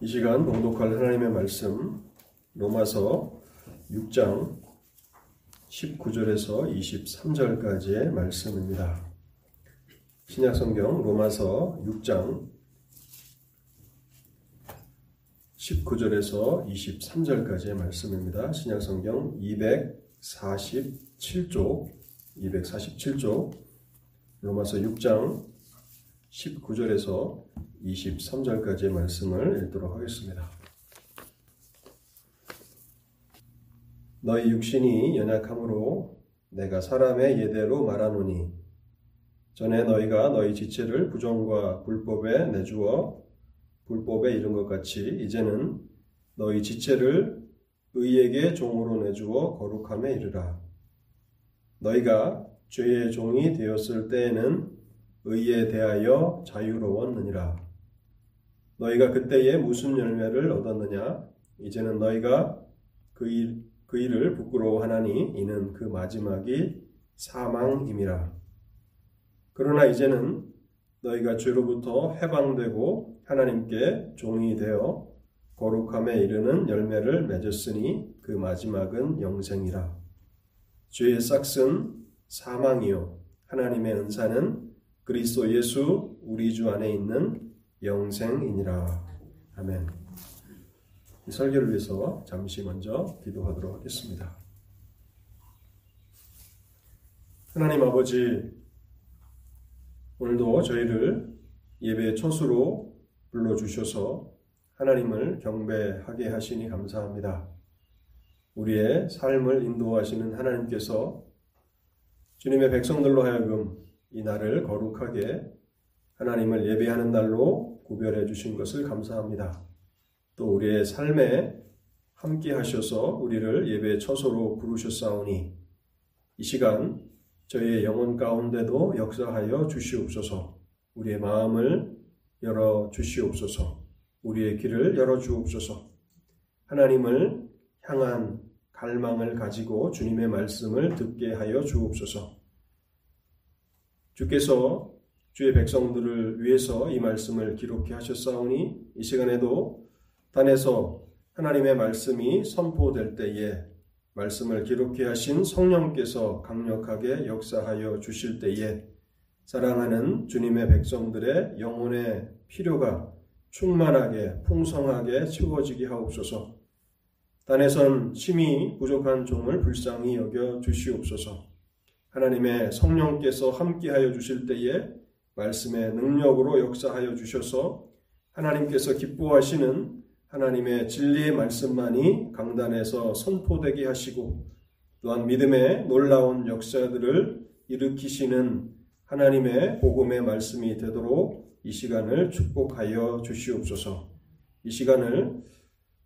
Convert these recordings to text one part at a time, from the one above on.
이 시간 봉독할 하나님의 말씀 로마서 6장 19절에서 23절까지의 말씀입니다. 신약 성경 로마서 6장 19절에서 23절까지의 말씀입니다. 신약 성경 247쪽 247쪽 로마서 6장 19절에서 23절까지의 말씀을 읽도록 하겠습니다. 너희 육신이 연약함으로 내가 사람의 예대로 말하노니 전에 너희가 너희 지체를 부정과 불법에 내주어 불법에 이른 것 같이 이제는 너희 지체를 의에게 종으로 내주어 거룩함에 이르라. 너희가 죄의 종이 되었을 때에는 의에 대하여 자유로웠느니라. 너희가 그때에 무슨 열매를 얻었느냐? 이제는 너희가 그, 일, 그 일을 부끄러워하나니 이는 그 마지막이 사망임이라. 그러나 이제는 너희가 죄로부터 해방되고 하나님께 종이 되어 거룩함에 이르는 열매를 맺었으니 그 마지막은 영생이라. 죄의 싹은 사망이요 하나님의 은사는 그리스도 예수 우리 주 안에 있는 영생이니라. 아멘. 이 설교를 위해서 잠시 먼저 기도하도록 하겠습니다. 하나님 아버지, 오늘도 저희를 예배 초수로 불러주셔서 하나님을 경배하게 하시니 감사합니다. 우리의 삶을 인도하시는 하나님께서 주님의 백성들로 하여금 이 날을 거룩하게 하나님을 예배하는 날로 구별해 주신 것을 감사합니다. 또 우리의 삶에 함께 하셔서 우리를 예배 처소로 부르셨사오니 이 시간 저희의 영혼 가운데도 역사하여 주시옵소서. 우리의 마음을 열어 주시옵소서. 우리의 길을 열어 주옵소서. 하나님을 향한 갈망을 가지고 주님의 말씀을 듣게 하여 주옵소서 주께서 주의 백성들을 위해서 이 말씀을 기록해 하셨사오니 이 시간에도 단에서 하나님의 말씀이 선포될 때에 말씀을 기록해 하신 성령께서 강력하게 역사하여 주실 때에 사랑하는 주님의 백성들의 영혼의 필요가 충만하게 풍성하게 채워지게 하옵소서. 단에선 심히 부족한 종을 불쌍히 여겨 주시옵소서. 하나님의 성령께서 함께하여 주실 때에 말씀의 능력으로 역사하여 주셔서 하나님께서 기뻐하시는 하나님의 진리의 말씀만이 강단에서 선포되게 하시고 또한 믿음의 놀라운 역사들을 일으키시는 하나님의 복음의 말씀이 되도록 이 시간을 축복하여 주시옵소서. 이 시간을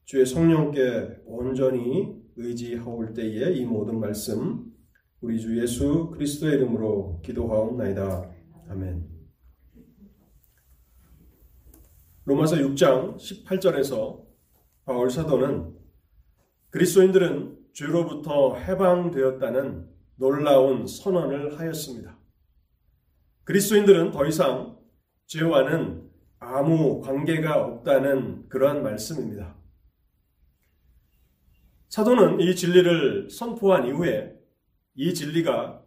주의 성령께 온전히 의지하올 때에 이 모든 말씀 우리 주 예수 그리스도의 이름으로 기도하옵나이다. 아멘. 로마서 6장 18절에서 바울 사도는 그리스도인들은 죄로부터 해방되었다는 놀라운 선언을 하였습니다. 그리스도인들은 더 이상 죄와는 아무 관계가 없다는 그러한 말씀입니다. 사도는 이 진리를 선포한 이후에 이 진리가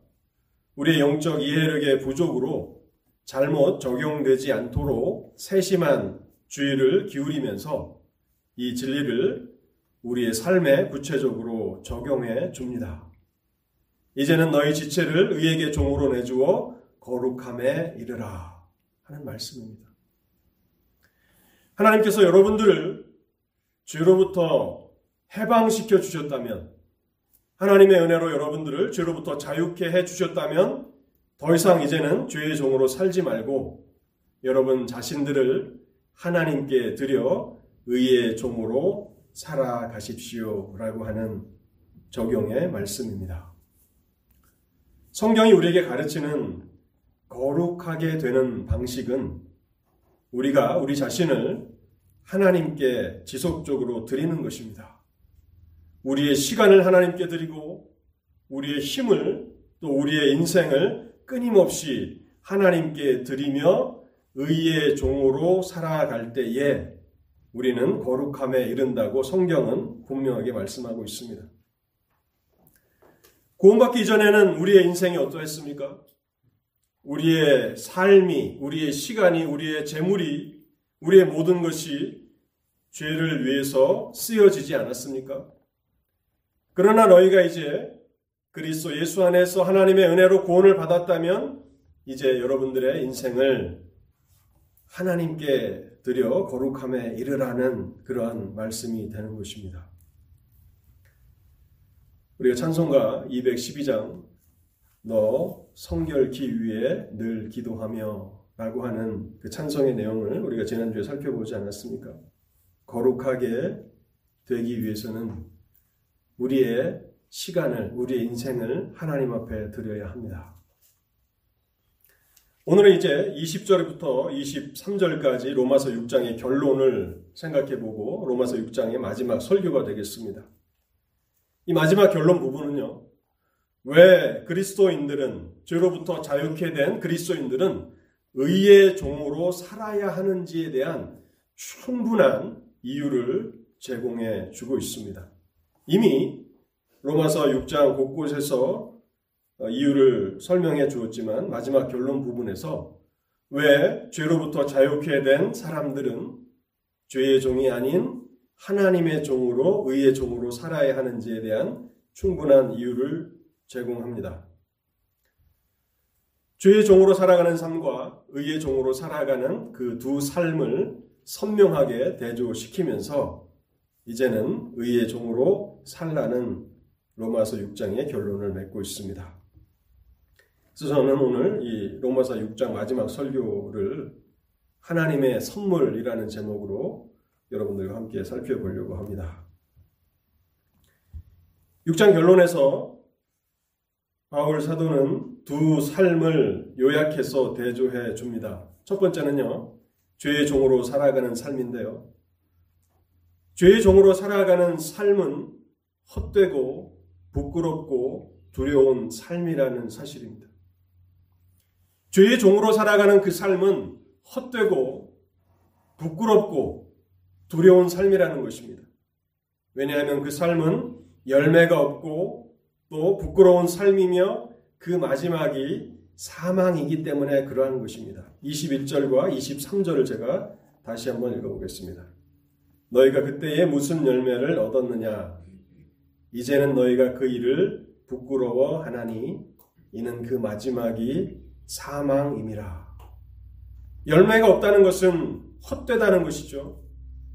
우리의 영적 이해력의 부족으로 잘못 적용되지 않도록 세심한 주의를 기울이면서 이 진리를 우리의 삶에 구체적으로 적용해 줍니다. 이제는 너희 지체를 의에게 종으로 내주어 거룩함에 이르라 하는 말씀입니다. 하나님께서 여러분들을 죄로부터 해방시켜 주셨다면 하나님의 은혜로 여러분들을 죄로부터 자유케 해 주셨다면 더 이상 이제는 죄의 종으로 살지 말고 여러분 자신들을 하나님께 드려 의의 종으로 살아가십시오. 라고 하는 적용의 말씀입니다. 성경이 우리에게 가르치는 거룩하게 되는 방식은 우리가 우리 자신을 하나님께 지속적으로 드리는 것입니다. 우리의 시간을 하나님께 드리고 우리의 힘을 또 우리의 인생을 끊임없이 하나님께 드리며 의의 종으로 살아갈 때에 우리는 거룩함에 이른다고 성경은 분명하게 말씀하고 있습니다. 구원받기 이전에는 우리의 인생이 어떠했습니까? 우리의 삶이, 우리의 시간이, 우리의 재물이, 우리의 모든 것이 죄를 위해서 쓰여지지 않았습니까? 그러나 너희가 이제 그리스도 예수 안에서 하나님의 은혜로 구원을 받았다면 이제 여러분들의 인생을 하나님께 드려 거룩함에 이르라는 그러한 말씀이 되는 것입니다. 우리가 찬송가 212장 너 성결기 위해 늘 기도하며 라고 하는 그 찬송의 내용을 우리가 지난주에 살펴보지 않았습니까? 거룩하게 되기 위해서는 우리의 시간을, 우리의 인생을 하나님 앞에 드려야 합니다. 오늘은 이제 20절부터 23절까지 로마서 6장의 결론을 생각해 보고 로마서 6장의 마지막 설교가 되겠습니다. 이 마지막 결론 부분은요. 왜 그리스도인들은 죄로부터 자유케 된 그리스도인들은 의의 종으로 살아야 하는지에 대한 충분한 이유를 제공해 주고 있습니다. 이미 로마서 6장 곳곳에서 이유를 설명해 주었지만 마지막 결론 부분에서 왜 죄로부터 자유케 된 사람들은 죄의 종이 아닌 하나님의 종으로 의의 종으로 살아야 하는지에 대한 충분한 이유를 제공합니다. 죄의 종으로 살아가는 삶과 의의 종으로 살아가는 그 두 삶을 선명하게 대조시키면서 이제는 의의 종으로 살라는 로마서 6장의 결론을 맺고 있습니다. 그래서 저는 오늘 이 로마서 6장 마지막 설교를 하나님의 선물이라는 제목으로 여러분들과 함께 살펴보려고 합니다. 6장 결론에서 바울 사도는 두 삶을 요약해서 대조해 줍니다. 첫 번째는요, 죄의 종으로 살아가는 삶인데요. 죄의 종으로 살아가는 삶은 헛되고 부끄럽고 두려운 삶이라는 사실입니다. 죄의 종으로 살아가는 그 삶은 헛되고 부끄럽고 두려운 삶이라는 것입니다. 왜냐하면 그 삶은 열매가 없고 또 부끄러운 삶이며 그 마지막이 사망이기 때문에 그러한 것입니다. 21절과 23절을 제가 다시 한번 읽어보겠습니다. 너희가 그때에 무슨 열매를 얻었느냐? 이제는 너희가 그 일을 부끄러워하나니 이는 그 마지막이 사망임이라. 열매가 없다는 것은 헛되다는 것이죠.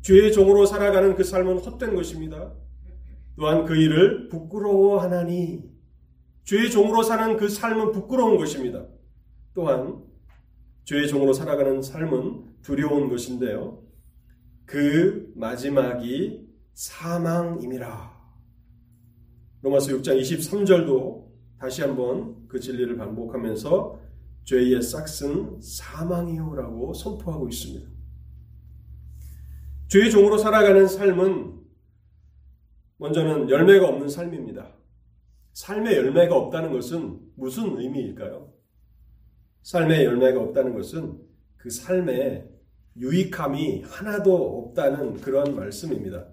죄의 종으로 살아가는 그 삶은 헛된 것입니다. 또한 그 일을 부끄러워하나니 죄의 종으로 사는 그 삶은 부끄러운 것입니다. 또한 죄의 종으로 살아가는 삶은 두려운 것인데요. 그 마지막이 사망임이라. 로마서 6장 23절도 다시 한번 그 진리를 반복하면서 죄의 싹슨 사망이요라고 선포하고 있습니다. 죄의 종으로 살아가는 삶은 먼저는 열매가 없는 삶입니다. 삶의 열매가 없다는 것은 무슨 의미일까요? 삶의 열매가 없다는 것은 그 삶에 유익함이 하나도 없다는 그런 말씀입니다.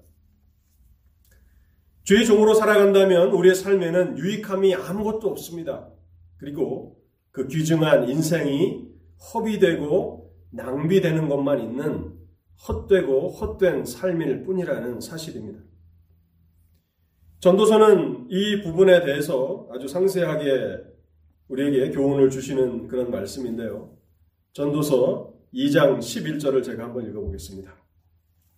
죄의 종으로 살아간다면 우리의 삶에는 유익함이 아무것도 없습니다. 그리고 그 귀중한 인생이 허비되고 낭비되는 것만 있는 헛되고 헛된 삶일 뿐이라는 사실입니다. 전도서는 이 부분에 대해서 아주 상세하게 우리에게 교훈을 주시는 그런 말씀인데요. 전도서 2장 11절을 제가 한번 읽어보겠습니다.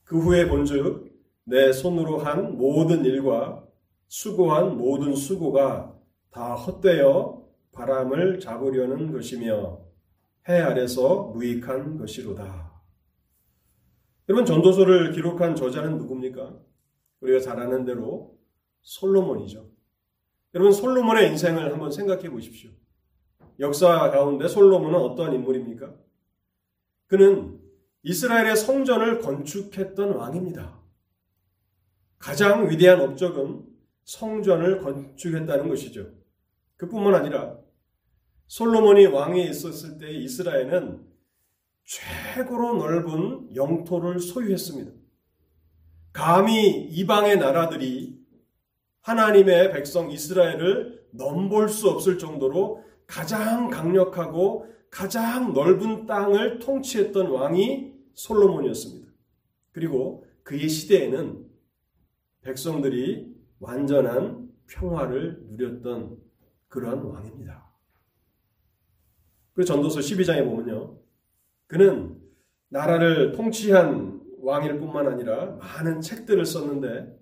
그 후에 본즉 내 손으로 한 모든 일과 수고한 모든 수고가 다 헛되어 바람을 잡으려는 것이며 해 아래서 무익한 것이로다. 여러분 전도서를 기록한 저자는 누굽니까? 우리가 잘 아는 대로 솔로몬이죠. 여러분 솔로몬의 인생을 한번 생각해 보십시오. 역사 가운데 솔로몬은 어떠한 인물입니까? 그는 이스라엘의 성전을 건축했던 왕입니다. 가장 위대한 업적은 성전을 건축했다는 것이죠. 그뿐만 아니라 솔로몬이 왕에 있었을 때 이스라엘은 최고로 넓은 영토를 소유했습니다. 감히 이방의 나라들이 하나님의 백성 이스라엘을 넘볼 수 없을 정도로 가장 강력하고 가장 넓은 땅을 통치했던 왕이 솔로몬이었습니다. 그리고 그의 시대에는 백성들이 완전한 평화를 누렸던 그러한 왕입니다. 그 전도서 12장에 보면요. 그는 나라를 통치한 왕일 뿐만 아니라 많은 책들을 썼는데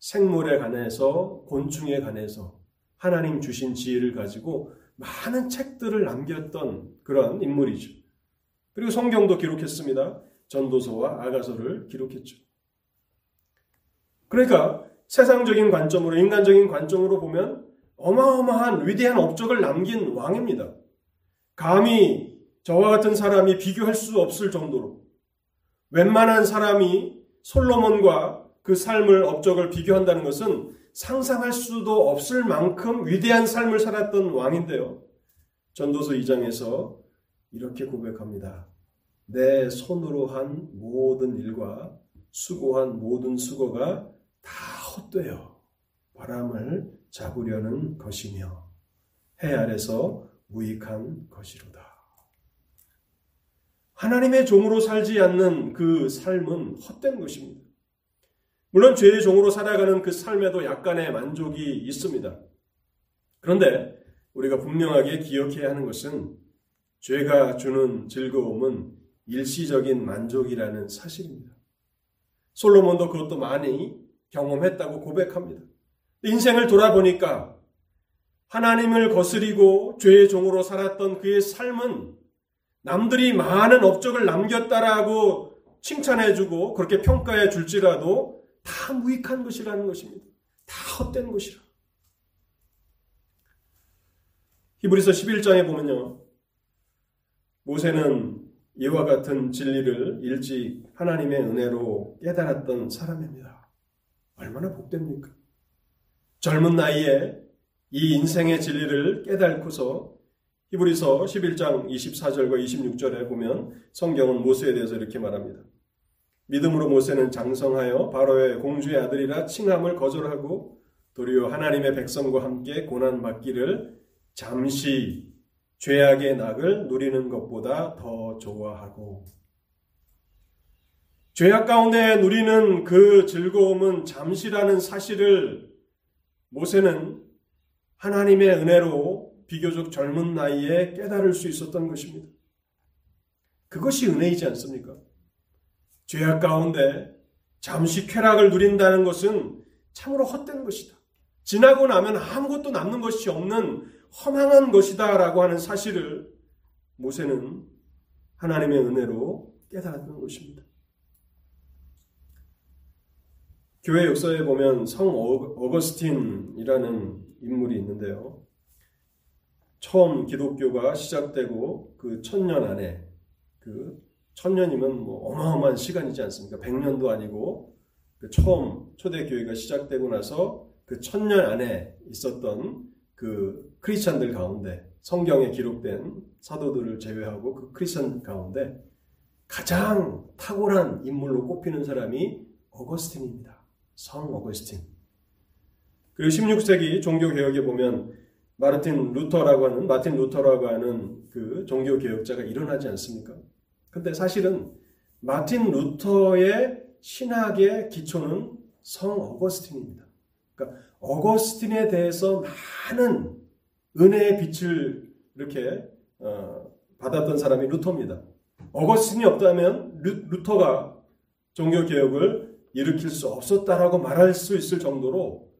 생물에 관해서 곤충에 관해서 하나님 주신 지혜를 가지고 많은 책들을 남겼던 그런 인물이죠. 그리고 성경도 기록했습니다. 전도서와 아가서를 기록했죠. 그러니까 세상적인 관점으로 인간적인 관점으로 보면 어마어마한 위대한 업적을 남긴 왕입니다. 감히 저와 같은 사람이 비교할 수 없을 정도로 웬만한 사람이 솔로몬과 그 삶을 업적을 비교한다는 것은 상상할 수도 없을 만큼 위대한 삶을 살았던 왕인데요. 전도서 2장에서 이렇게 고백합니다. 내 손으로 한 모든 일과 수고한 모든 수고가 다 헛되어 바람을 잡으려는 것이며 해 아래서 무익한 것이로다. 하나님의 종으로 살지 않는 그 삶은 헛된 것입니다. 물론 죄의 종으로 살아가는 그 삶에도 약간의 만족이 있습니다. 그런데 우리가 분명하게 기억해야 하는 것은 죄가 주는 즐거움은 일시적인 만족이라는 사실입니다. 솔로몬도 그것도 많이 경험했다고 고백합니다. 인생을 돌아보니까 하나님을 거스리고 죄의 종으로 살았던 그의 삶은 남들이 많은 업적을 남겼다라고 칭찬해주고 그렇게 평가해 줄지라도 다 무익한 것이라는 것입니다. 다 헛된 것이라. 히브리서 11장에 보면요. 모세는 이와 같은 진리를 일찍 하나님의 은혜로 깨달았던 사람입니다. 얼마나 복됩니까? 젊은 나이에 이 인생의 진리를 깨달고서 히브리서 11장 24절과 26절에 보면 성경은 모세에 대해서 이렇게 말합니다. 믿음으로 모세는 장성하여 바로의 공주의 아들이라 칭함을 거절하고 도리어 하나님의 백성과 함께 고난 받기를 잠시 죄악의 낙을 누리는 것보다 더 좋아하고 죄악 가운데 누리는 그 즐거움은 잠시라는 사실을 모세는 하나님의 은혜로 비교적 젊은 나이에 깨달을 수 있었던 것입니다. 그것이 은혜이지 않습니까? 죄악 가운데 잠시 쾌락을 누린다는 것은 참으로 헛된 것이다. 지나고 나면 아무것도 남는 것이 없는 허망한 것이다 라고 하는 사실을 모세는 하나님의 은혜로 깨달았던 것입니다. 교회 역사에 보면 성 어거스틴이라는 인물이 있는데요. 처음 기독교가 시작되고 그 천년 안에 그 천년이면 뭐 어마어마한 시간이지 않습니까? 백년도 아니고 그 처음 초대교회가 시작되고 나서 그 천년 안에 있었던 그 크리스천들 가운데 성경에 기록된 사도들을 제외하고 그 크리스천 가운데 가장 탁월한 인물로 꼽히는 사람이 어거스틴입니다. 성 어거스틴. 그리고 16세기 종교개혁에 보면 마르틴 루터라고 하는 마틴 루터라고 하는 그 종교 개혁자가 일어나지 않습니까? 근데 사실은 마틴 루터의 신학의 기초는 성 어거스틴입니다. 그러니까 어거스틴에 대해서 많은 은혜의 빛을 이렇게 어, 받았던 사람이 루터입니다. 어거스틴이 없다면 루, 터가 종교 개혁을 일으킬 수 없었다라고 말할 수 있을 정도로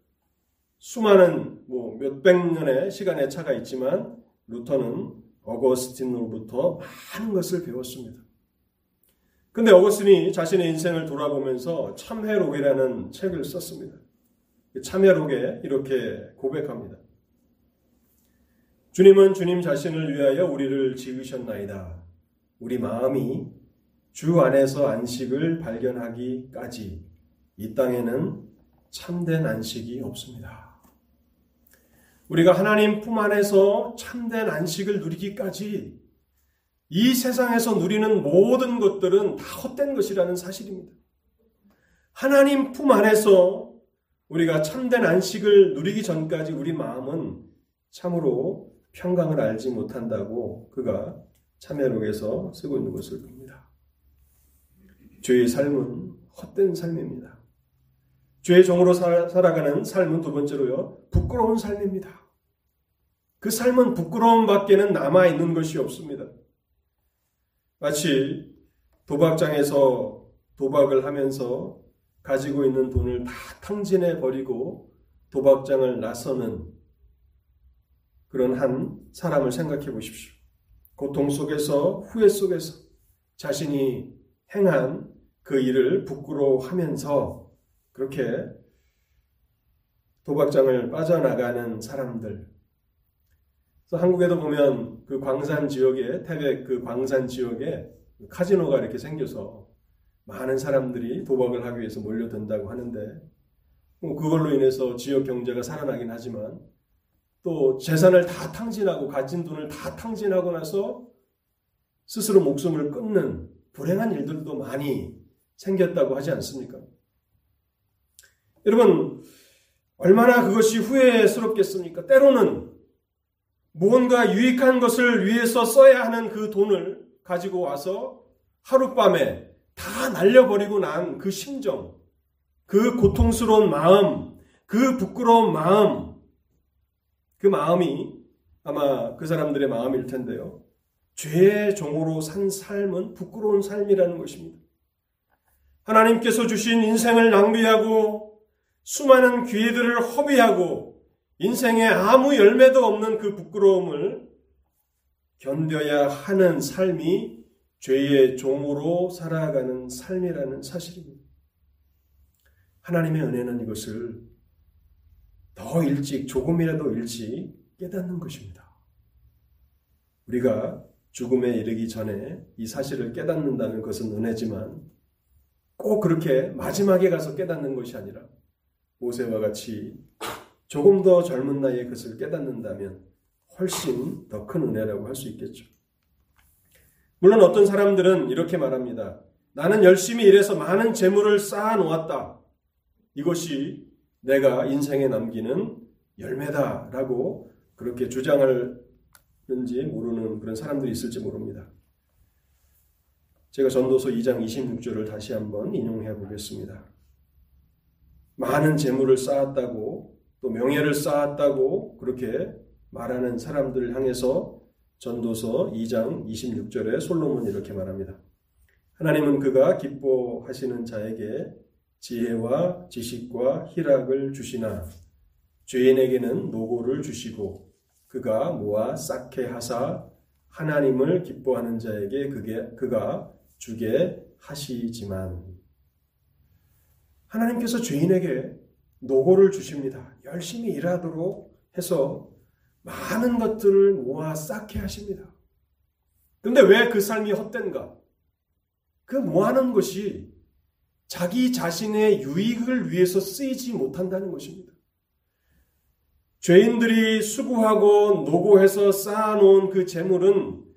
수많은 뭐 몇백 년의 시간의 차가 있지만 루터는 어거스틴으로부터 많은 것을 배웠습니다. 근데 어거스틴이 자신의 인생을 돌아보면서 참회록이라는 책을 썼습니다. 그 참회록에 이렇게 고백합니다. 주님은 주님 자신을 위하여 우리를 지으셨나이다. 우리 마음이 주 안에서 안식을 발견하기까지 이 땅에는 참된 안식이 없습니다. 우리가 하나님 품 안에서 참된 안식을 누리기까지 이 세상에서 누리는 모든 것들은 다 헛된 것이라는 사실입니다. 하나님 품 안에서 우리가 참된 안식을 누리기 전까지 우리 마음은 참으로 평강을 알지 못한다고 그가 참여록에서 쓰고 있는 것을 봅니다. 죄의 삶은 헛된 삶입니다. 죄의 종으로 살아가는 삶은 두 번째로요, 부끄러운 삶입니다. 그 삶은 부끄러움 밖에는 남아있는 것이 없습니다. 마치 도박장에서 도박을 하면서 가지고 있는 돈을 다 탕진해 버리고 도박장을 나서는 그런 한 사람을 생각해 보십시오. 고통 속에서 후회 속에서 자신이 행한 그 일을 부끄러워하면서 그렇게 도박장을 빠져나가는 사람들. 그래서 한국에도 보면 그 광산 지역에 태백 그 광산 지역에 카지노가 이렇게 생겨서 많은 사람들이 도박을 하기 위해서 몰려든다고 하는데 뭐 그걸로 인해서 지역 경제가 살아나긴 하지만 또 재산을 다 탕진하고 가진 돈을 다 탕진하고 나서 스스로 목숨을 끊는 불행한 일들도 많이 생겼다고 하지 않습니까? 여러분, 얼마나 그것이 후회스럽겠습니까? 때로는 무언가 유익한 것을 위해서 써야 하는 그 돈을 가지고 와서 하룻밤에 다 날려버리고 난 그 심정, 그 고통스러운 마음, 그 부끄러운 마음, 그 마음이 아마 그 사람들의 마음일 텐데요. 죄의 종으로 산 삶은 부끄러운 삶이라는 것입니다. 하나님께서 주신 인생을 낭비하고 수많은 기회들을 허비하고 인생에 아무 열매도 없는 그 부끄러움을 견뎌야 하는 삶이 죄의 종으로 살아가는 삶이라는 사실입니다. 하나님의 은혜는 이것을 더 일찍, 조금이라도 일찍 깨닫는 것입니다. 우리가 죽음에 이르기 전에 이 사실을 깨닫는다는 것은 은혜지만 꼭 그렇게 마지막에 가서 깨닫는 것이 아니라 모세와 같이 조금 더 젊은 나이에 그것을 깨닫는다면 훨씬 더 큰 은혜라고 할 수 있겠죠. 물론 어떤 사람들은 이렇게 말합니다. 나는 열심히 일해서 많은 재물을 쌓아 놓았다. 이것이 내가 인생에 남기는 열매다라고 그렇게 주장할는지 모르는 그런 사람들이 있을지 모릅니다. 제가 전도서 2장 26절을 다시 한번 인용해 보겠습니다. 많은 재물을 쌓았다고 또 명예를 쌓았다고 그렇게 말하는 사람들을 향해서 전도서 2장 26절에 솔로몬이 이렇게 말합니다. 하나님은 그가 기뻐하시는 자에게 지혜와 지식과 희락을 주시나 죄인에게는 노고를 주시고 그가 모아 쌓게 하사 하나님을 기뻐하는 자에게 그게 그가 주게 하시지만 하나님께서 죄인에게 노고를 주십니다. 열심히 일하도록 해서 많은 것들을 모아 쌓게 하십니다. 근데 왜 그 삶이 헛된가? 그 모아놓은 것이 자기 자신의 유익을 위해서 쓰이지 못한다는 것입니다. 죄인들이 수고하고 노고해서 쌓아놓은 그 재물은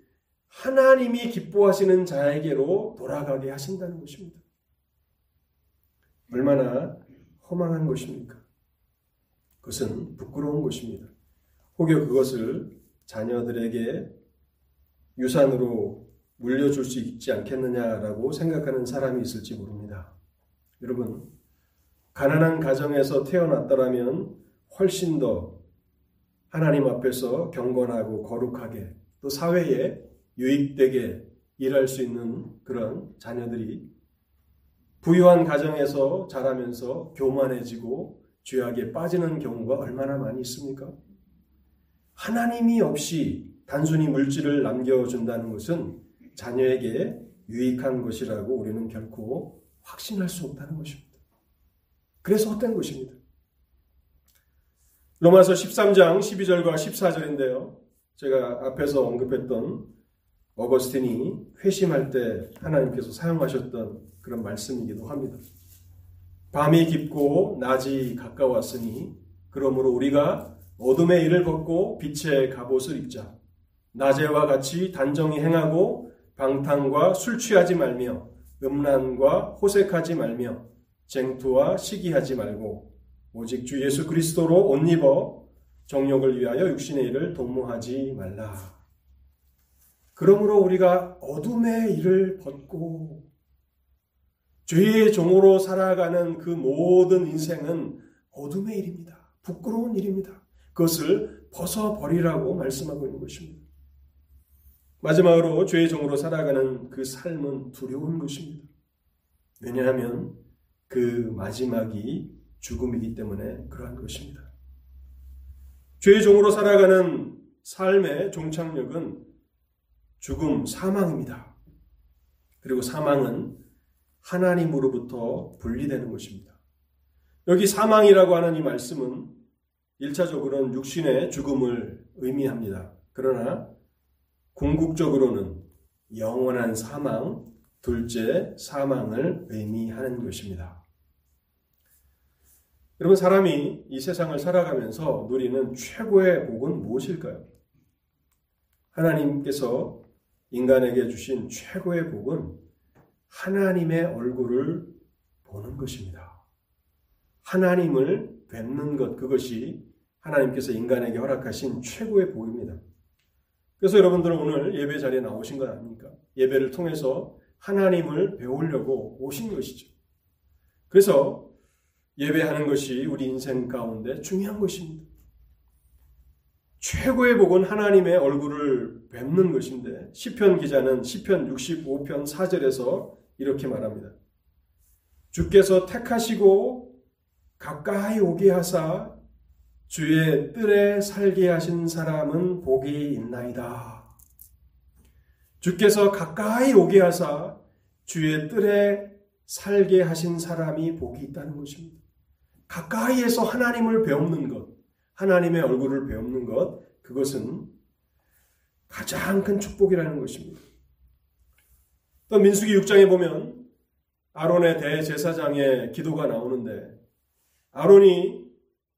하나님이 기뻐하시는 자에게로 돌아가게 하신다는 것입니다. 얼마나 허망한 것입니까? 그것은 부끄러운 것입니다. 혹여 그것을 자녀들에게 유산으로 물려줄 수 있지 않겠느냐라고 생각하는 사람이 있을지 모릅니다. 여러분, 가난한 가정에서 태어났더라면 훨씬 더 하나님 앞에서 경건하고 거룩하게 또 사회에 유익되게 일할 수 있는 그런 자녀들이 부유한 가정에서 자라면서 교만해지고 죄악에 빠지는 경우가 얼마나 많이 있습니까? 하나님이 없이 단순히 물질을 남겨준다는 것은 자녀에게 유익한 것이라고 우리는 결코 확신할 수 없다는 것입니다. 그래서 헛된 것입니다. 로마서 13장 12절과 14절인데요. 제가 앞에서 언급했던 어거스틴이 회심할 때 하나님께서 사용하셨던 그런 말씀이기도 합니다. 밤이 깊고 낮이 가까웠으니 그러므로 우리가 어둠의 일을 벗고 빛의 갑옷을 입자. 낮에와 같이 단정히 행하고 방탕과 술 취하지 말며 음란과 호색하지 말며 쟁투와 시기하지 말고 오직 주 예수 그리스도로 옷 입어 정욕을 위하여 육신의 일을 도모하지 말라. 그러므로 우리가 어둠의 일을 벗고 죄의 종으로 살아가는 그 모든 인생은 어둠의 일입니다. 부끄러운 일입니다. 그것을 벗어버리라고 말씀하고 있는 것입니다. 마지막으로 죄의 종으로 살아가는 그 삶은 두려운 것입니다. 왜냐하면 그 마지막이 죽음이기 때문에 그러한 것입니다. 죄의 종으로 살아가는 삶의 종착역은 죽음, 사망입니다. 그리고 사망은 하나님으로부터 분리되는 것입니다. 여기 사망이라고 하는 이 말씀은 1차적으로는 육신의 죽음을 의미합니다. 그러나 궁극적으로는 영원한 사망, 둘째 사망을 의미하는 것입니다. 여러분, 사람이 이 세상을 살아가면서 누리는 최고의 복은 무엇일까요? 하나님께서 인간에게 주신 최고의 복은 하나님의 얼굴을 보는 것입니다. 하나님을 뵙는 것, 그것이 하나님께서 인간에게 허락하신 최고의 복입니다. 그래서 여러분들은 오늘 예배 자리에 나오신 것 아닙니까? 예배를 통해서 하나님을 배우려고 오신 것이죠. 그래서 예배하는 것이 우리 인생 가운데 중요한 것입니다. 최고의 복은 하나님의 얼굴을 뵙는 것인데 시편 기자는 시편 65편 4절에서 이렇게 말합니다. 주께서 택하시고 가까이 오게 하사 주의 뜰에 살게 하신 사람은 복이 있나이다. 주께서 가까이 오게 하사 주의 뜰에 살게 하신 사람이 복이 있다는 것입니다. 가까이에서 하나님을 배우는 것, 하나님의 얼굴을 배우는 것, 그것은 가장 큰 축복이라는 것입니다. 또 민수기 6장에 보면 아론의 대제사장의 기도가 나오는데 아론이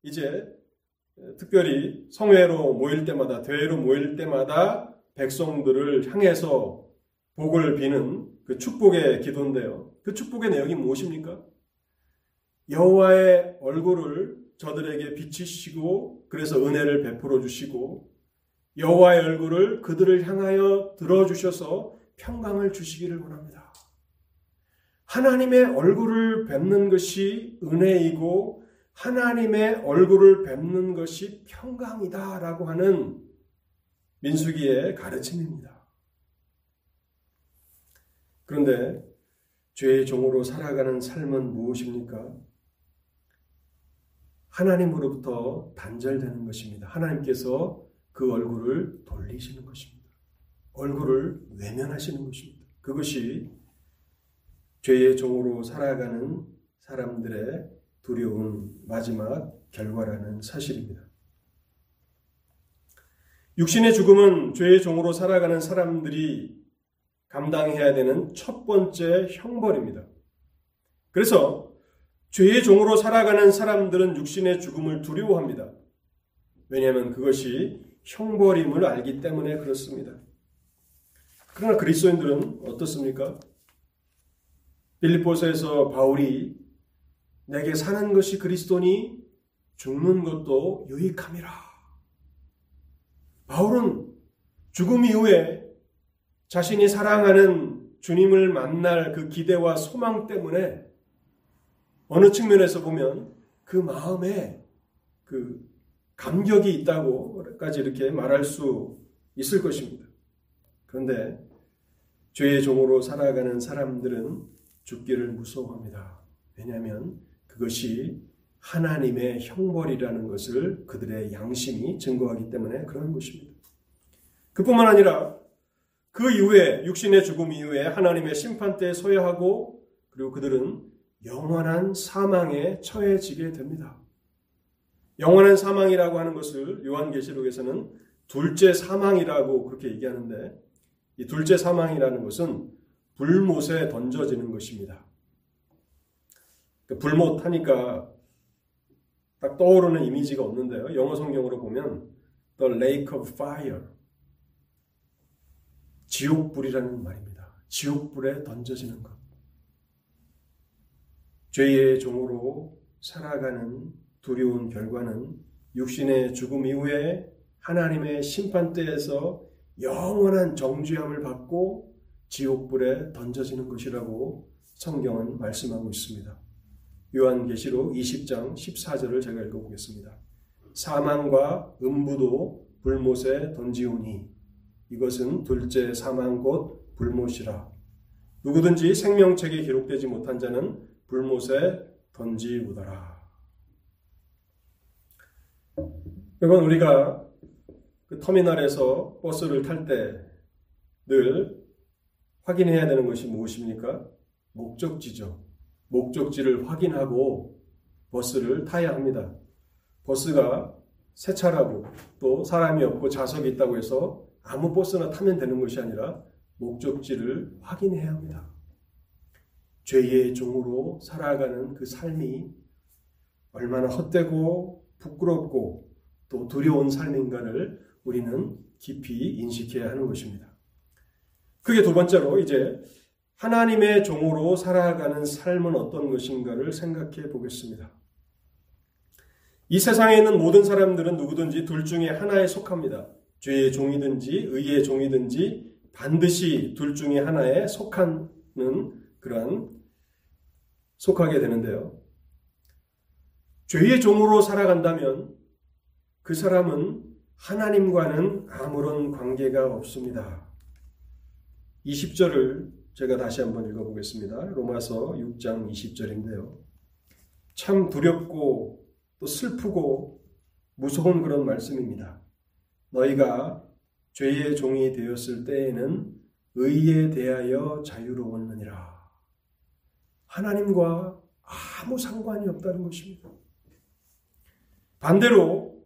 이제 특별히 성회로 모일 때마다 대회로 모일 때마다 백성들을 향해서 복을 비는 그 축복의 기도인데요. 그 축복의 내용이 무엇입니까? 여호와의 얼굴을 저들에게 비치시고 그래서 은혜를 베풀어 주시고 여호와의 얼굴을 그들을 향하여 들어 주셔서 평강을 주시기를 원합니다. 하나님의 얼굴을 뵙는 것이 은혜이고 하나님의 얼굴을 뵙는 것이 평강이다라고 하는 민수기의 가르침입니다. 그런데 죄의 종으로 살아가는 삶은 무엇입니까? 하나님으로부터 단절되는 것입니다. 하나님께서 그 얼굴을 돌리시는 것입니다. 얼굴을 외면하시는 것입니다. 그것이 죄의 종으로 살아가는 사람들의 두려운 마지막 결과라는 사실입니다. 육신의 죽음은 죄의 종으로 살아가는 사람들이 감당해야 되는 첫 번째 형벌입니다. 그래서 죄의 종으로 살아가는 사람들은 육신의 죽음을 두려워합니다. 왜냐하면 그것이 형벌임을 알기 때문에 그렇습니다. 그러나 그리스도인들은 어떻습니까? 빌립보서에서 바울이 내게 사는 것이 그리스도니 죽는 것도 유익함이라. 바울은 죽음 이후에 자신이 사랑하는 주님을 만날 그 기대와 소망 때문에 어느 측면에서 보면 그 마음에 그 감격이 있다고까지 이렇게 말할 수 있을 것입니다. 그런데 죄의 종으로 살아가는 사람들은 죽기를 무서워합니다. 왜냐하면 그것이 하나님의 형벌이라는 것을 그들의 양심이 증거하기 때문에 그런 것입니다. 그뿐만 아니라 그 이후에 육신의 죽음 이후에 하나님의 심판대에 서야 하고 그리고 그들은 영원한 사망에 처해지게 됩니다. 영원한 사망이라고 하는 것을 요한계시록에서는 둘째 사망이라고 그렇게 얘기하는데 이 둘째 사망이라는 것은 불못에 던져지는 것입니다. 그 불못 하니까 딱 떠오르는 이미지가 없는데요. 영어 성경으로 보면 The Lake of Fire 지옥불이라는 말입니다. 지옥불에 던져지는 것. 죄의 종으로 살아가는 두려운 결과는 육신의 죽음 이후에 하나님의 심판대에서 영원한 정죄함을 받고 지옥불에 던져지는 것이라고 성경은 말씀하고 있습니다. 요한계시록 20장 14절을 제가 읽어보겠습니다. 사망과 음부도 불못에 던지오니 이것은 둘째 사망 곧 불못이라. 누구든지 생명책에 기록되지 못한 자는 불못에 던지우더라. 여러분 우리가 그 터미널에서 버스를 탈 때 늘 확인해야 되는 것이 무엇입니까? 목적지죠. 목적지를 확인하고 버스를 타야 합니다. 버스가 새 차라고 또 사람이 없고 좌석이 있다고 해서 아무 버스나 타면 되는 것이 아니라 목적지를 확인해야 합니다. 죄의 종으로 살아가는 그 삶이 얼마나 헛되고 부끄럽고 또 두려운 삶인가를 우리는 깊이 인식해야 하는 것입니다. 그게 두 번째로 이제 하나님의 종으로 살아가는 삶은 어떤 것인가를 생각해 보겠습니다. 이 세상에 있는 모든 사람들은 누구든지 둘 중에 하나에 속합니다. 죄의 종이든지 의의 종이든지 반드시 둘 중에 하나에 속하는 그러한 속하게 되는데요. 죄의 종으로 살아간다면 그 사람은 하나님과는 아무런 관계가 없습니다. 20절을 제가 다시 한번 읽어보겠습니다. 로마서 6장 20절인데요. 참 두렵고 또 슬프고 무서운 그런 말씀입니다. 너희가 죄의 종이 되었을 때에는 의에 대하여 자유로웠느니라. 하나님과 아무 상관이 없다는 것입니다. 반대로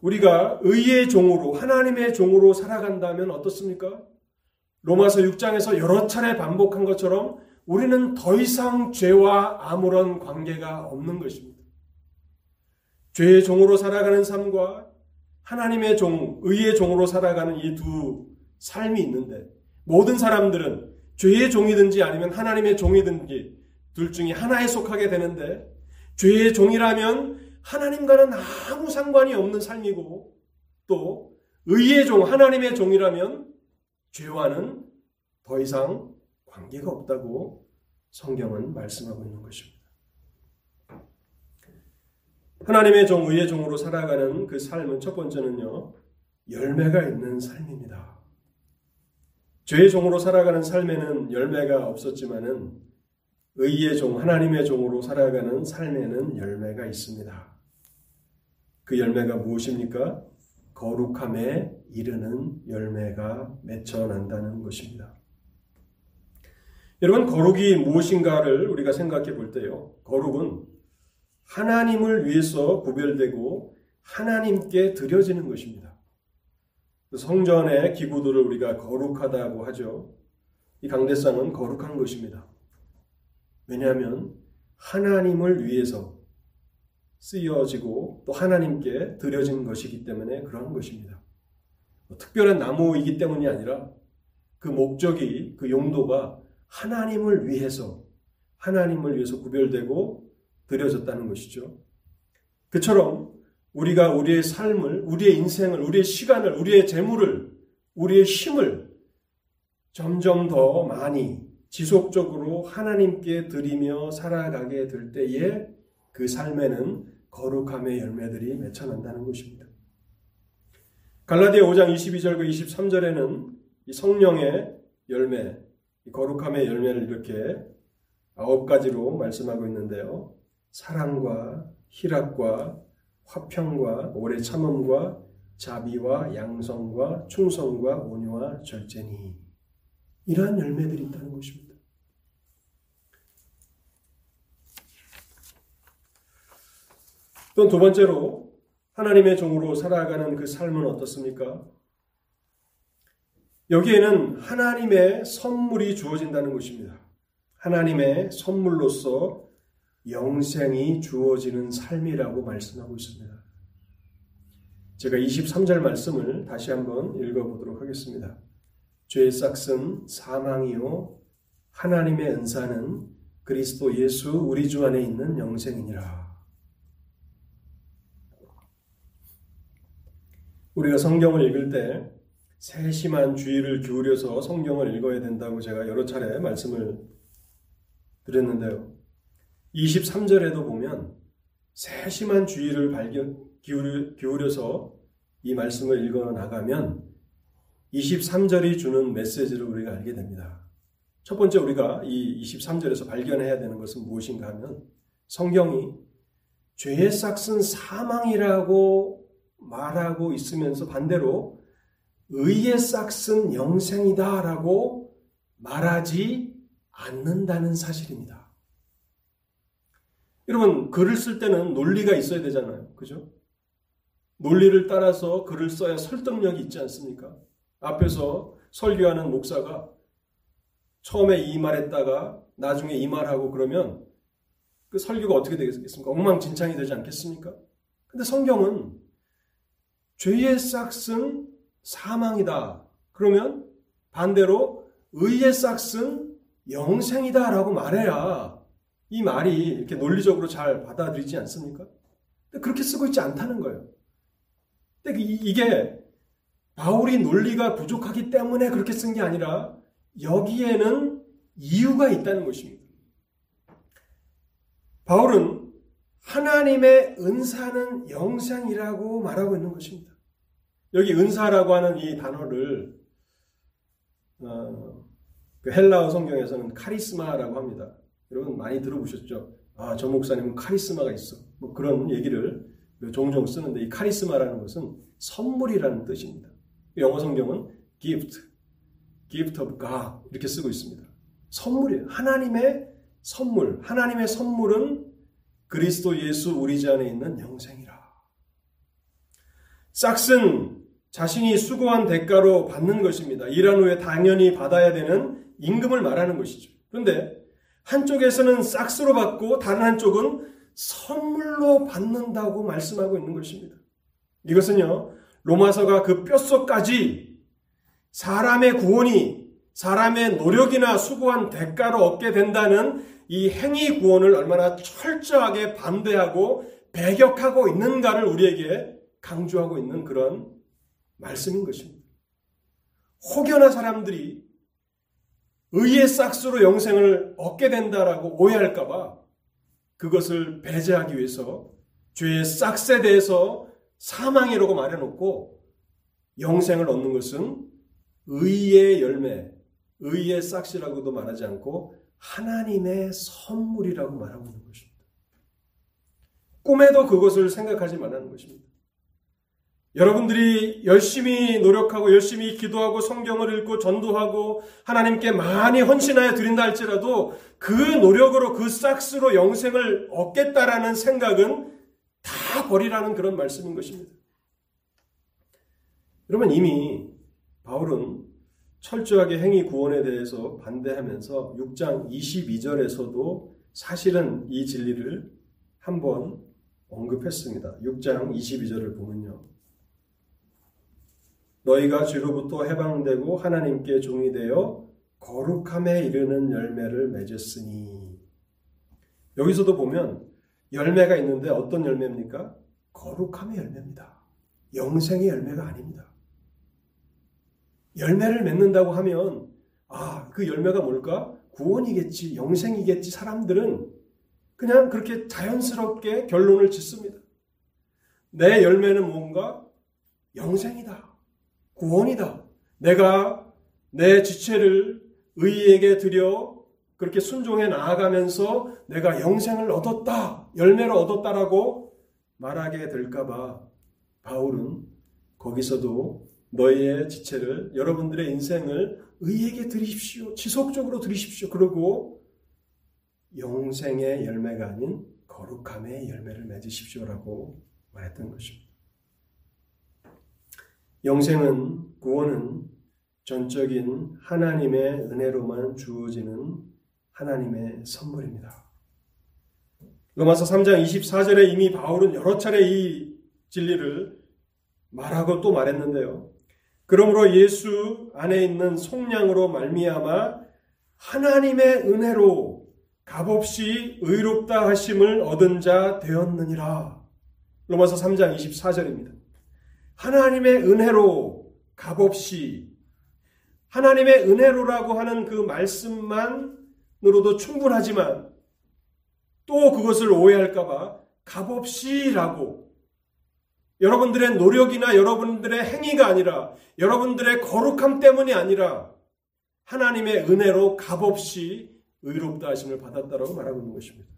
우리가 의의 종으로 하나님의 종으로 살아간다면 어떻습니까? 로마서 6장에서 여러 차례 반복한 것처럼 우리는 더 이상 죄와 아무런 관계가 없는 것입니다. 죄의 종으로 살아가는 삶과 하나님의 종, 의의 종으로 살아가는 이 두 삶이 있는데 모든 사람들은 죄의 종이든지 아니면 하나님의 종이든지 둘 중에 하나에 속하게 되는데 죄의 종이라면 하나님과는 아무 상관이 없는 삶이고 또 의의 종, 하나님의 종이라면 죄와는 더 이상 관계가 없다고 성경은 말씀하고 있는 것입니다. 하나님의 종, 의의 종으로 살아가는 그 삶은 첫 번째는요, 열매가 있는 삶입니다. 죄의 종으로 살아가는 삶에는 열매가 없었지만은 의의 종, 하나님의 종으로 살아가는 삶에는 열매가 있습니다. 그 열매가 무엇입니까? 거룩함에 이르는 열매가 맺혀난다는 것입니다. 여러분, 거룩이 무엇인가를 우리가 생각해 볼 때요. 거룩은 하나님을 위해서 구별되고 하나님께 드려지는 것입니다. 성전의 기구들을 우리가 거룩하다고 하죠. 이 강대상은 거룩한 것입니다. 왜냐하면 하나님을 위해서 쓰여지고 또 하나님께 드려진 것이기 때문에 그러한 것입니다. 뭐 특별한 나무이기 때문이 아니라 그 목적이 그 용도가 하나님을 위해서 하나님을 위해서 구별되고 드려졌다는 것이죠. 그처럼 우리가 우리의 삶을, 우리의 인생을, 우리의 시간을, 우리의 재물을, 우리의 힘을 점점 더 많이 지속적으로 하나님께 드리며 살아가게 될 때에 그 삶에는 거룩함의 열매들이 맺혀난다는 것입니다. 갈라디아 5장 22절과 23절에는 이 성령의 열매, 거룩함의 열매를 이렇게 아홉 가지로 말씀하고 있는데요. 사랑과 희락과 화평과 오래 참음과 자비와 양성과 충성과 온유와 절제니 이러한 열매들이 있다는 것입니다. 또 두 번째로 하나님의 종으로 살아가는 그 삶은 어떻습니까? 여기에는 하나님의 선물이 주어진다는 것입니다. 하나님의 선물로서 영생이 주어지는 삶이라고 말씀하고 있습니다. 제가 23절 말씀을 다시 한번 읽어보도록 하겠습니다. 죄의 싹은 사망이요 하나님의 은사는 그리스도 예수 우리 주 안에 있는 영생이니라. 우리가 성경을 읽을 때 세심한 주의를 기울여서 성경을 읽어야 된다고 제가 여러 차례 말씀을 드렸는데요. 23절에도 보면 세심한 주의를 발견, 기울여, 서이 말씀을 읽어 나가면 23절이 주는 메시지를 우리가 알게 됩니다. 첫 번째 우리가 이 23절에서 발견해야 되는 것은 무엇인가 하면 성경이 죄의 싹은 사망이라고 말하고 있으면서 반대로 의의 싹은 영생이다라고 말하지 않는다는 사실입니다. 여러분, 글을 쓸 때는 논리가 있어야 되잖아요. 그죠? 논리를 따라서 글을 써야 설득력이 있지 않습니까? 앞에서 설교하는 목사가 처음에 이 말했다가 나중에 이 말하고 그러면 그 설교가 어떻게 되겠습니까? 엉망진창이 되지 않겠습니까? 근데 성경은 죄의 싹은 사망이다. 그러면 반대로 의의 싹은 영생이다라고 말해야 이 말이 이렇게 논리적으로 잘 받아들이지 않습니까? 그렇게 쓰고 있지 않다는 거예요. 근데 이게 바울이 논리가 부족하기 때문에 그렇게 쓴 게 아니라 여기에는 이유가 있다는 것입니다. 바울은 하나님의 은사는 영생이라고 말하고 있는 것입니다. 여기 은사라고 하는 이 단어를 어, 그 헬라어 성경에서는 카리스마라고 합니다. 여러분 많이 들어보셨죠? 아, 저 목사님은 카리스마가 있어. 뭐 그런 얘기를 종종 쓰는데 이 카리스마라는 것은 선물이라는 뜻입니다. 영어 성경은 gift, gift of God 이렇게 쓰고 있습니다. 선물이에요. 하나님의 선물. 하나님의 선물은 그리스도 예수 우리 자 안에 있는 영생이라. 싹슨 자신이 수고한 대가로 받는 것입니다. 일한 후에 당연히 받아야 되는 임금을 말하는 것이죠. 그런데 한쪽에서는 싹스로 받고 다른 한쪽은 선물로 받는다고 말씀하고 있는 것입니다. 이것은요, 로마서가 그 뼛속까지 사람의 구원이 사람의 노력이나 수고한 대가로 얻게 된다는 이 행위 구원을 얼마나 철저하게 반대하고 배격하고 있는가를 우리에게 강조하고 있는 그런 말씀인 것입니다. 혹여나 사람들이 의의 싹수로 영생을 얻게 된다라고 오해할까봐 그것을 배제하기 위해서 죄의 싹스에 대해서 사망이라고 말해놓고 영생을 얻는 것은 의의 열매, 의의 싹시라고도 말하지 않고 하나님의 선물이라고 말하고 있는 것입니다. 꿈에도 그것을 생각하지 말라는 것입니다. 여러분들이 열심히 노력하고 열심히 기도하고 성경을 읽고 전도하고 하나님께 많이 헌신하여 드린다 할지라도 그 노력으로 그 싹스로 영생을 얻겠다라는 생각은 다 버리라는 그런 말씀인 것입니다. 여러분 이미 바울은 철저하게 행위 구원에 대해서 반대하면서 6장 22절에서도 사실은 이 진리를 한번 언급했습니다. 6장 22절을 보면요. 너희가 죄로부터 해방되고 하나님께 종이 되어 거룩함에 이르는 열매를 맺었으니 여기서도 보면 열매가 있는데 어떤 열매입니까? 거룩함의 열매입니다. 영생의 열매가 아닙니다. 열매를 맺는다고 하면 아, 그 열매가 뭘까? 구원이겠지, 영생이겠지. 사람들은 그냥 그렇게 자연스럽게 결론을 짓습니다. 내 열매는 뭔가? 영생이다. 구원이다. 내가 내 지체를 의에게 드려 그렇게 순종해 나아가면서 내가 영생을 얻었다, 열매를 얻었다라고 말하게 될까봐 바울은 거기서도 너희의 지체를 여러분들의 인생을 의에게 드리십시오. 지속적으로 드리십시오. 그리고 영생의 열매가 아닌 거룩함의 열매를 맺으십시오라고 말했던 것입니다. 영생은 구원은 전적인 하나님의 은혜로만 주어지는 하나님의 선물입니다. 로마서 3장 24절에 이미 바울은 여러 차례 이 진리를 말하고 또 말했는데요. 그러므로 예수 안에 있는 속량으로 말미암아 하나님의 은혜로 값없이 의롭다 하심을 얻은 자 되었느니라. 로마서 3장 24절입니다. 하나님의 은혜로 값없이 하나님의 은혜로라고 하는 그 말씀만으로도 충분하지만 또 그것을 오해할까봐 값없이라고 여러분들의 노력이나 여러분들의 행위가 아니라 여러분들의 거룩함 때문이 아니라 하나님의 은혜로 값없이 의롭다 하심을 받았다라고 말하고 있는 것입니다.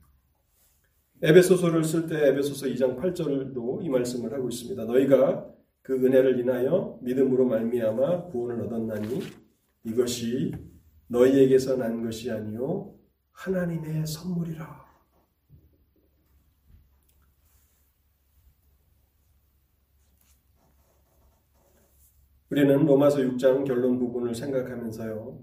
에베소서를 쓸 때 에베소서 2장 8절도 이 말씀을 하고 있습니다. 너희가 그 은혜를 인하여 믿음으로 말미암아 구원을 얻었나니 이것이 너희에게서 난 것이 아니요 하나님의 선물이라. 우리는 로마서 6장 결론 부분을 생각하면서요.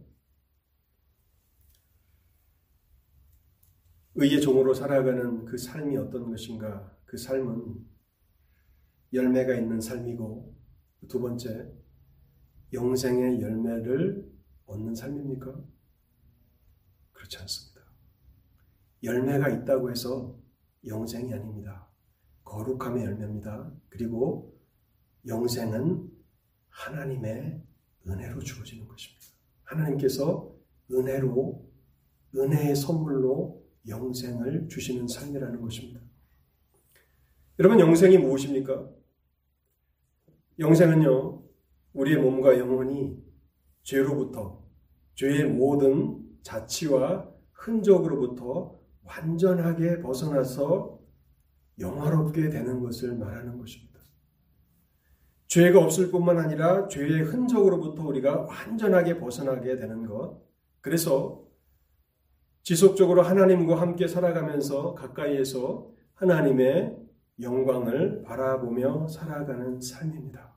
의의 종으로 살아가는 그 삶이 어떤 것인가? 그 삶은 열매가 있는 삶이고 두 번째 영생의 열매를 얻는 삶입니까? 그렇지 않습니다. 열매가 있다고 해서 영생이 아닙니다. 거룩함의 열매입니다. 그리고 영생은 하나님의 은혜로 주어지는 것입니다. 하나님께서 은혜로, 은혜의 선물로 영생을 주시는 삶이라는 것입니다. 여러분, 영생이 무엇입니까? 영생은요, 우리의 몸과 영혼이 죄로부터, 죄의 모든 자치와 흔적으로부터 완전하게 벗어나서 영화롭게 되는 것을 말하는 것입니다. 죄가 없을 뿐만 아니라 죄의 흔적으로부터 우리가 완전하게 벗어나게 되는 것. 그래서 지속적으로 하나님과 함께 살아가면서 가까이에서 하나님의 영광을 바라보며 살아가는 삶입니다.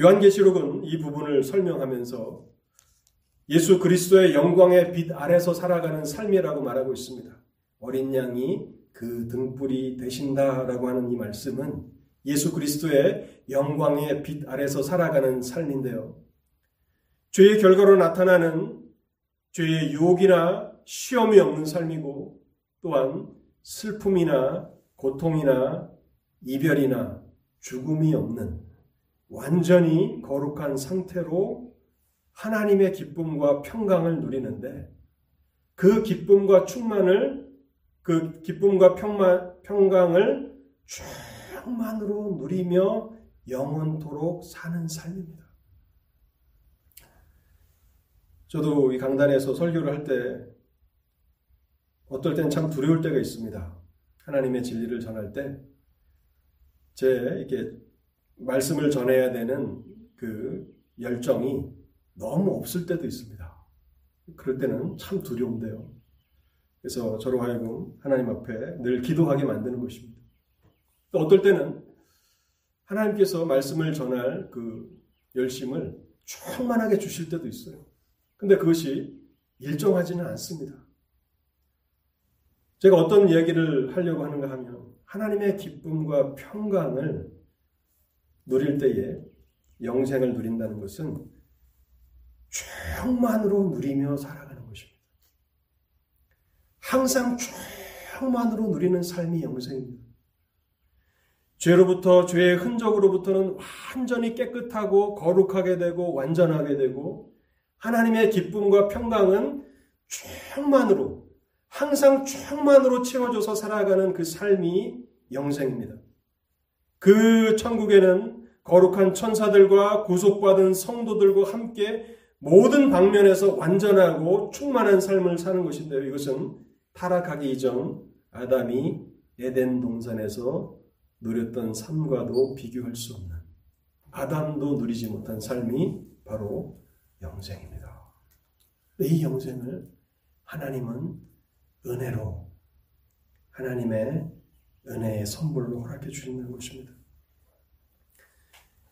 요한계시록은 이 부분을 설명하면서 예수 그리스도의 영광의 빛 아래서 살아가는 삶이라고 말하고 있습니다. 어린 양이 그 등불이 되신다라고 하는 이 말씀은 예수 그리스도의 영광의 빛 아래서 살아가는 삶인데요. 죄의 결과로 나타나는 죄의 유혹이나 시험이 없는 삶이고 또한 슬픔이나 고통이나 이별이나 죽음이 없는 완전히 거룩한 상태로 하나님의 기쁨과 평강을 누리는데 그 기쁨과 충만을 그 기쁨과 평만, 평강을 충만으로 누리며 영원토록 사는 삶입니다. 저도 이 강단에서 설교를 할 때 어떨 땐 참 두려울 때가 있습니다. 하나님의 진리를 전할 때 제 이렇게 말씀을 전해야 되는 그 열정이 너무 없을 때도 있습니다. 그럴 때는 참 두려운데요. 그래서 저로 하여금 하나님 앞에 늘 기도하게 만드는 것입니다. 또 어떨 때는 하나님께서 말씀을 전할 그 열심을 충만하게 주실 때도 있어요. 근데 그것이 일정하지는 않습니다. 제가 어떤 이야기를 하려고 하는가 하면 하나님의 기쁨과 평강을 누릴 때에 영생을 누린다는 것은 충만으로 누리며 살아가는 것입니다. 항상 충만으로 누리는 삶이 영생입니다. 죄로부터 죄의 흔적으로부터는 완전히 깨끗하고 거룩하게 되고 완전하게 되고 하나님의 기쁨과 평강은 충만으로 항상 충만으로 채워줘서 살아가는 그 삶이 영생입니다. 그 천국에는 거룩한 천사들과 구속받은 성도들과 함께 모든 방면에서 완전하고 충만한 삶을 사는 것인데요. 이것은 타락하기 이전 아담이 에덴 동산에서 누렸던 삶과도 비교할 수 없는 아담도 누리지 못한 삶이 바로 영생입니다. 이 영생을 하나님은 은혜로 하나님의 은혜의 선물로 허락해 주시는 것입니다.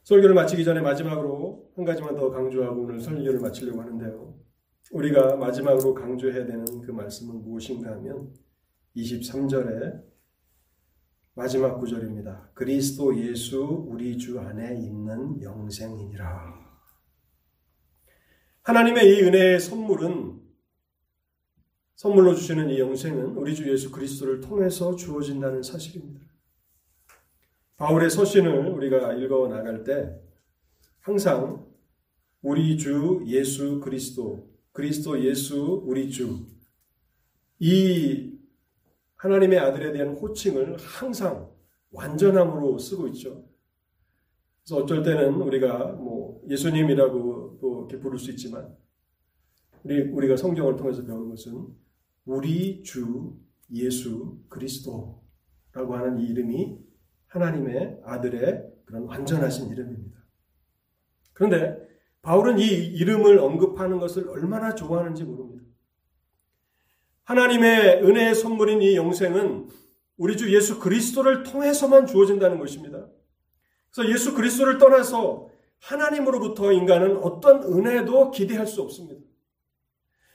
설교를 마치기 전에 마지막으로 한 가지만 더 강조하고 오늘 설교를 마치려고 하는데요. 우리가 마지막으로 강조해야 되는 그 말씀은 무엇인가 하면 23절에 마지막 구절입니다. 그리스도 예수 우리 주 안에 있는 영생이니라. 하나님의 이 은혜의 선물은 선물로 주시는 이 영생은 우리 주 예수 그리스도를 통해서 주어진다는 사실입니다. 바울의 서신을 우리가 읽어 나갈 때 항상 우리 주 예수 그리스도, 그리스도 예수 우리 주, 이 하나님의 아들에 대한 호칭을 항상 완전함으로 쓰고 있죠. 그래서 어쩔 때는 우리가 뭐 예수님이라고 또 이렇게 부를 수 있지만 우리 우리가 성경을 통해서 배우는 것은 우리 주 예수 그리스도라고 하는 이 이름이 하나님의 아들의 그런 완전하신 이름입니다. 그런데 바울은 이 이름을 언급하는 것을 얼마나 좋아하는지 모릅니다. 하나님의 은혜의 선물인 이 영생은 우리 주 예수 그리스도를 통해서만 주어진다는 것입니다. 그래서 예수 그리스도를 떠나서 하나님으로부터 인간은 어떤 은혜도 기대할 수 없습니다.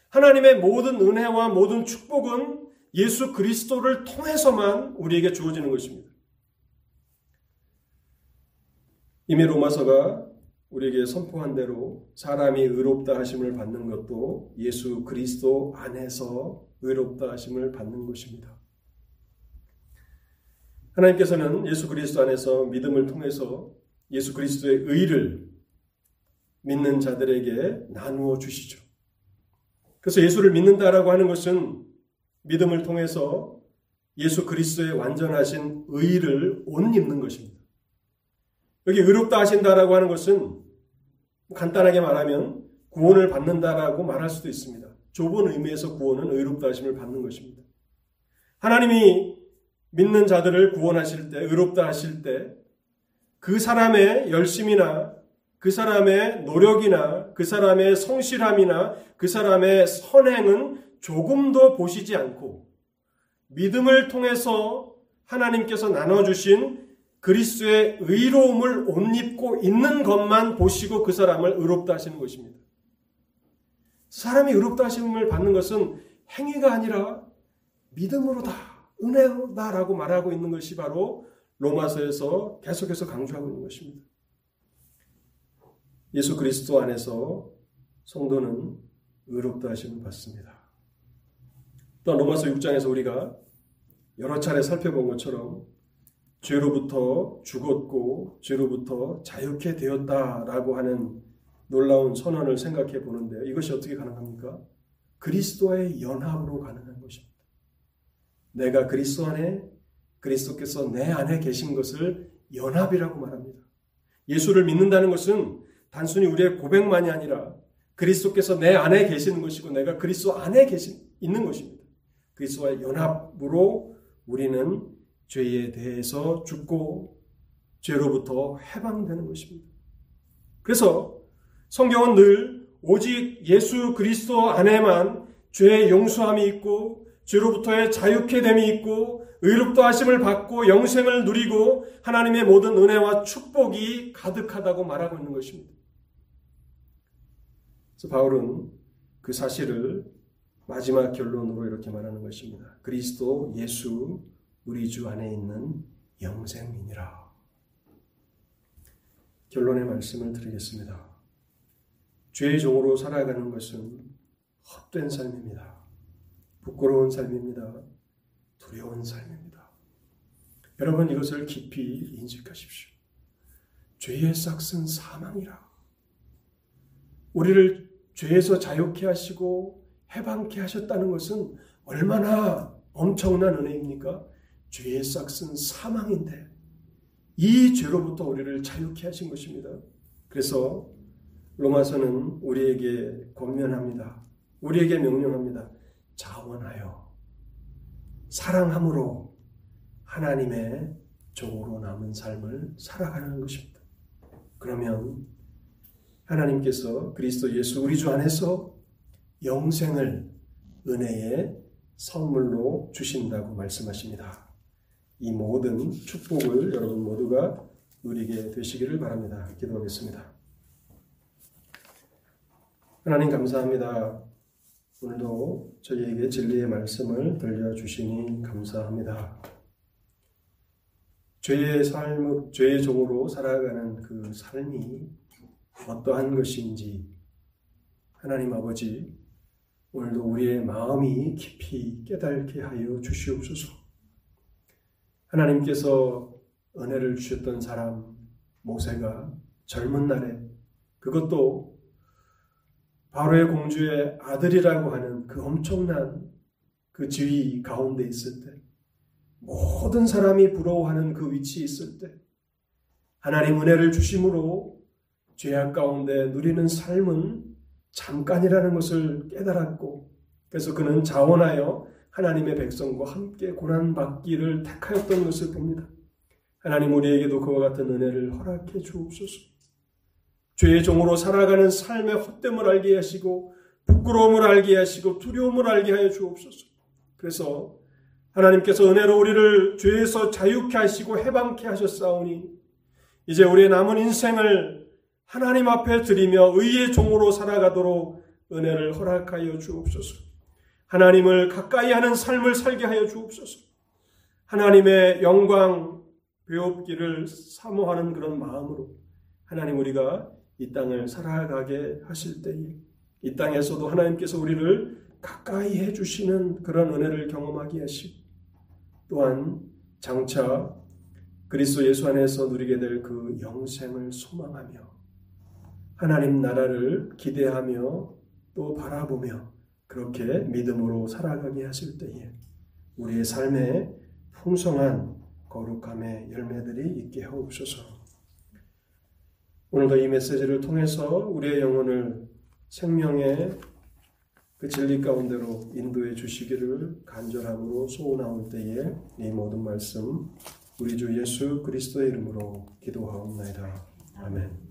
하나님의 모든 은혜와 모든 축복은 예수 그리스도를 통해서만 우리에게 주어지는 것입니다. 이미 로마서가 우리에게 선포한 대로 사람이 의롭다 하심을 받는 것도 예수 그리스도 안에서 의롭다 하심을 받는 것입니다. 하나님께서는 예수 그리스도 안에서 믿음을 통해서 예수 그리스도의 의를 믿는 자들에게 나누어 주시죠. 그래서 예수를 믿는다라고 하는 것은 믿음을 통해서 예수 그리스도의 완전하신 의를 옷 입는 것입니다. 여기 의롭다 하신다라고 하는 것은 간단하게 말하면 구원을 받는다라고 말할 수도 있습니다. 좁은 의미에서 구원은 의롭다 하심을 받는 것입니다. 하나님이 믿는 자들을 구원하실 때, 의롭다 하실 때, 그 사람의 열심이나 그 사람의 노력이나 그 사람의 성실함이나 그 사람의 선행은 조금도 보시지 않고 믿음을 통해서 하나님께서 나눠주신 그리스도의 의로움을 옷 입고 있는 것만 보시고 그 사람을 의롭다 하시는 것입니다. 사람이 의롭다 하심을 받는 것은 행위가 아니라 믿음으로다, 은혜로다라고 말하고 있는 것이 바로 로마서에서 계속해서 강조하고 있는 것입니다. 예수 그리스도 안에서 성도는 의롭다 하심을 받습니다. 또한 로마서 6장에서 우리가 여러 차례 살펴본 것처럼 죄로부터 죽었고 죄로부터 자유케 되었다라고 하는 놀라운 선언을 생각해 보는데 이것이 어떻게 가능합니까? 그리스도의 연합으로 가능한 것입니다. 내가 그리스도 안에 그리스도께서 내 안에 계신 것을 연합이라고 말합니다. 예수를 믿는다는 것은 단순히 우리의 고백만이 아니라 그리스도께서 내 안에 계시는 것이고 내가 그리스도 안에 계신 있는 것입니다. 그리스도와의 연합으로 우리는 죄에 대해서 죽고 죄로부터 해방되는 것입니다. 그래서 성경은 늘 오직 예수 그리스도 안에만 죄의 용서함이 있고 죄로부터의 자유케 됨이 있고 의롭다 하심을 받고 영생을 누리고 하나님의 모든 은혜와 축복이 가득하다고 말하고 있는 것입니다. 그래서 바울은 그 사실을 마지막 결론으로 이렇게 말하는 것입니다. 그리스도 예수 우리 주 안에 있는 영생이니라. 결론의 말씀을 드리겠습니다. 죄의 종으로 살아가는 것은 헛된 삶입니다. 부끄러운 삶입니다. 두려운 삶입니다. 여러분 이것을 깊이 인식하십시오. 죄의 싹은 사망이라. 우리를 죄에서 자유케 하시고 해방케 하셨다는 것은 얼마나 엄청난 은혜입니까? 죄의 싹은 사망인데 이 죄로부터 우리를 자유케 하신 것입니다. 그래서 로마서는 우리에게 권면합니다. 우리에게 명령합니다. 자원하여 사랑함으로 하나님의 종으로 남은 삶을 살아가는 것입니다. 그러면 하나님께서 그리스도 예수 우리 주 안에서 영생을 은혜의 선물로 주신다고 말씀하십니다. 이 모든 축복을 여러분 모두가 누리게 되시기를 바랍니다. 기도하겠습니다. 하나님 감사합니다. 오늘도 저희에게 진리의 말씀을 들려주시니 감사합니다. 죄의 삶, 죄의 종으로 살아가는 그 삶이 어떠한 것인지 하나님 아버지 오늘도 우리의 마음이 깊이 깨닫게 하여 주시옵소서. 하나님께서 은혜를 주셨던 사람 모세가 젊은 날에 그것도 바로의 공주의 아들이라고 하는 그 엄청난 그 지위 가운데 있을 때 모든 사람이 부러워하는 그 위치에 있을 때 하나님 은혜를 주심으로 죄악 가운데 누리는 삶은 잠깐이라는 것을 깨달았고 그래서 그는 자원하여 하나님의 백성과 함께 고난받기를 택하였던 것을 봅니다. 하나님 우리에게도 그와 같은 은혜를 허락해 주옵소서. 죄의 종으로 살아가는 삶의 헛됨을 알게 하시고 부끄러움을 알게 하시고 두려움을 알게 하여 주옵소서. 그래서 하나님께서 은혜로 우리를 죄에서 자유케 하시고 해방케 하셨사오니 이제 우리의 남은 인생을 하나님 앞에 드리며 의의 종으로 살아가도록 은혜를 허락하여 주옵소서. 하나님을 가까이 하는 삶을 살게 하여 주옵소서. 하나님의 영광 배웁기를 사모하는 그런 마음으로 하나님 우리가 이 땅을 살아가게 하실 때에 이 땅에서도 하나님께서 우리를 가까이 해주시는 그런 은혜를 경험하게 하시고 또한 장차 그리스도 예수 안에서 누리게 될 그 영생을 소망하며 하나님 나라를 기대하며 또 바라보며 그렇게 믿음으로 살아가게 하실 때에 우리의 삶에 풍성한 거룩함의 열매들이 있게 하옵소서. 오늘도 이 메시지를 통해서 우리의 영혼을 생명의 그 진리 가운데로 인도해 주시기를 간절함으로 소원하올 때에 이 모든 말씀 우리 주 예수 그리스도의 이름으로 기도하옵나이다. 아멘.